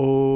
Oh.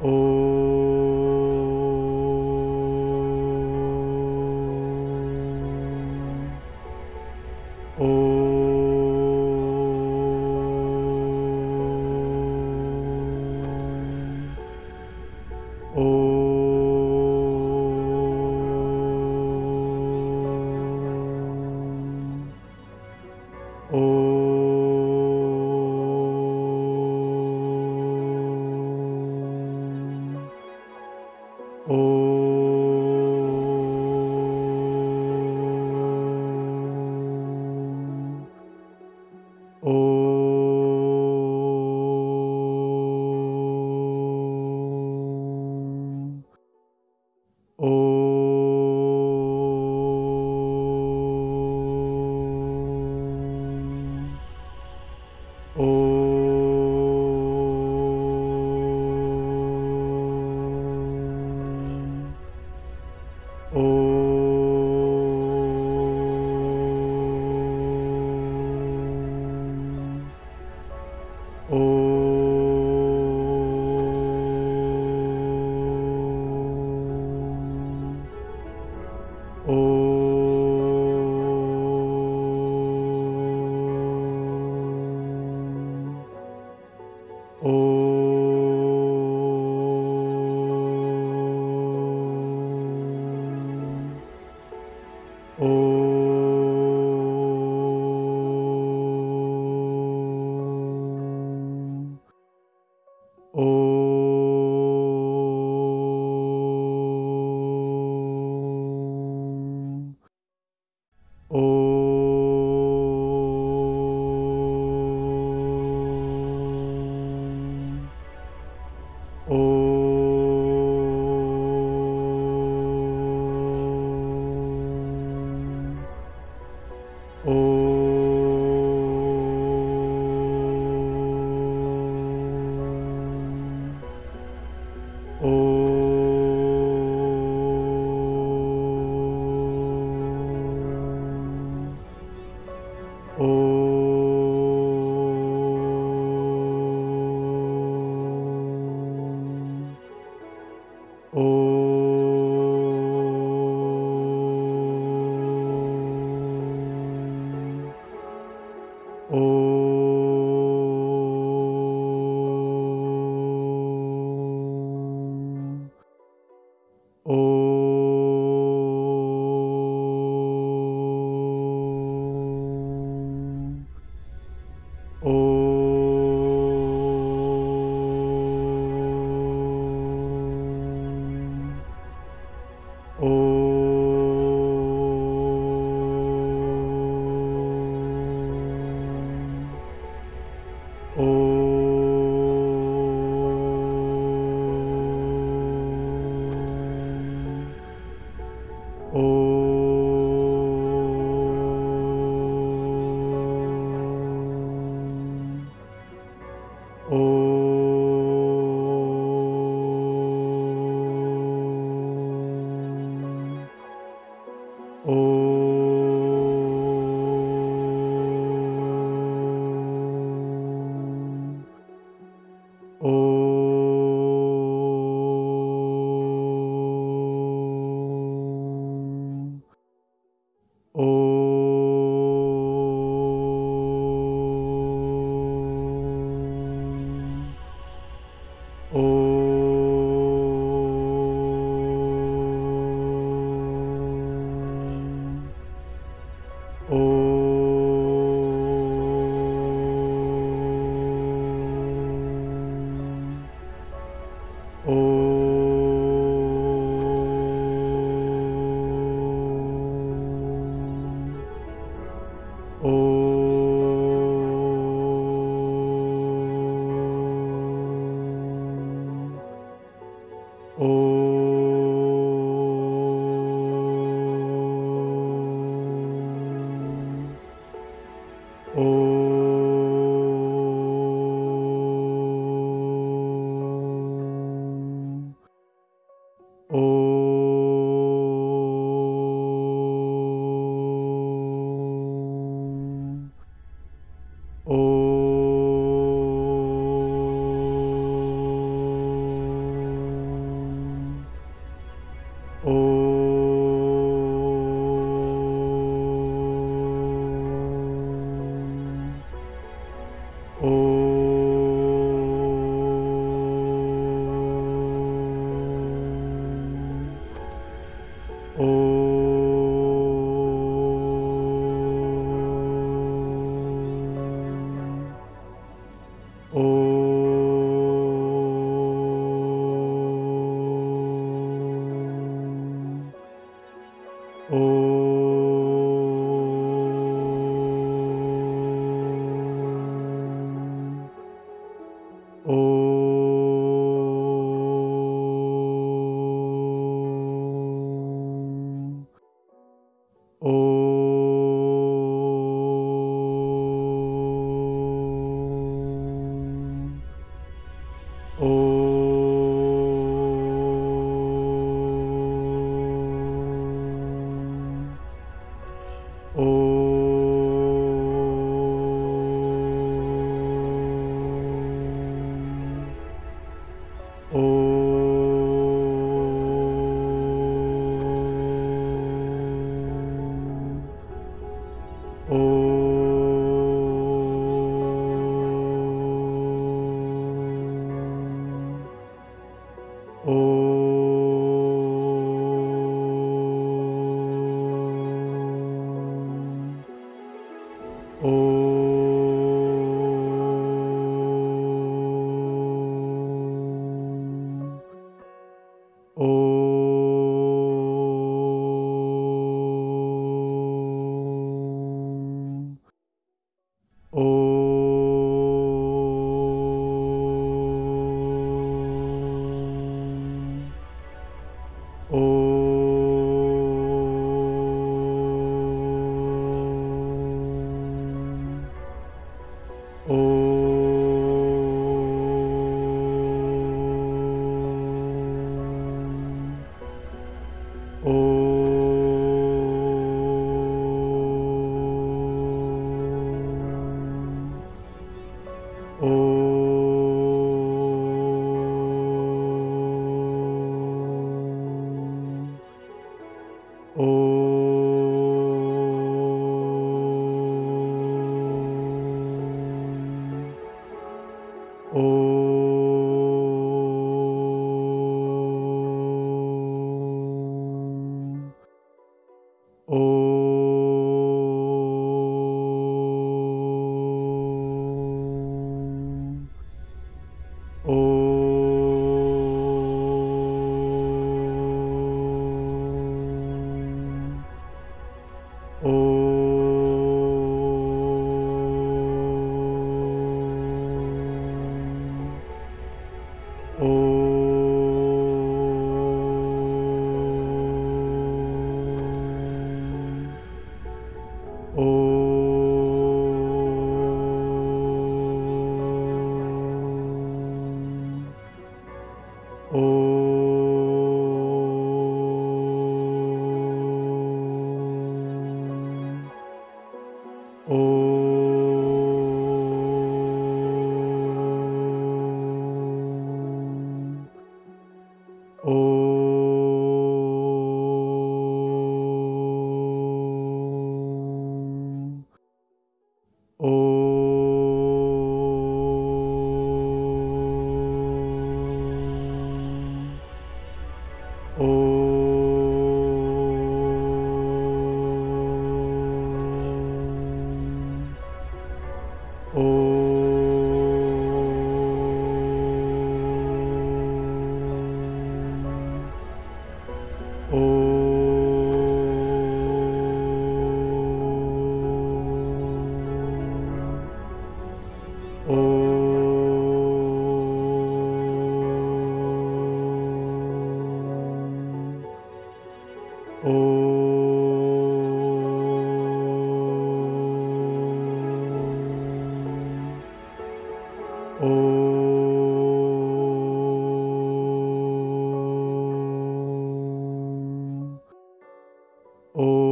Oh. Oh. Oh. Oh. Oh. Oh. Oh. Oh. Oh.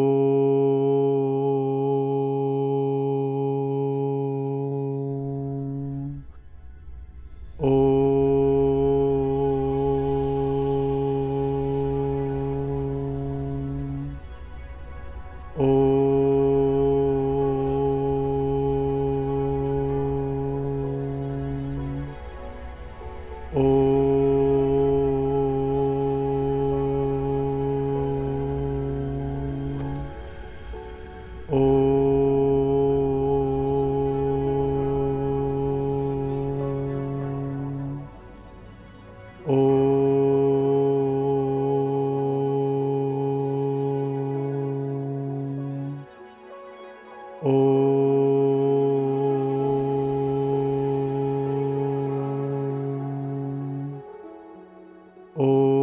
Oh.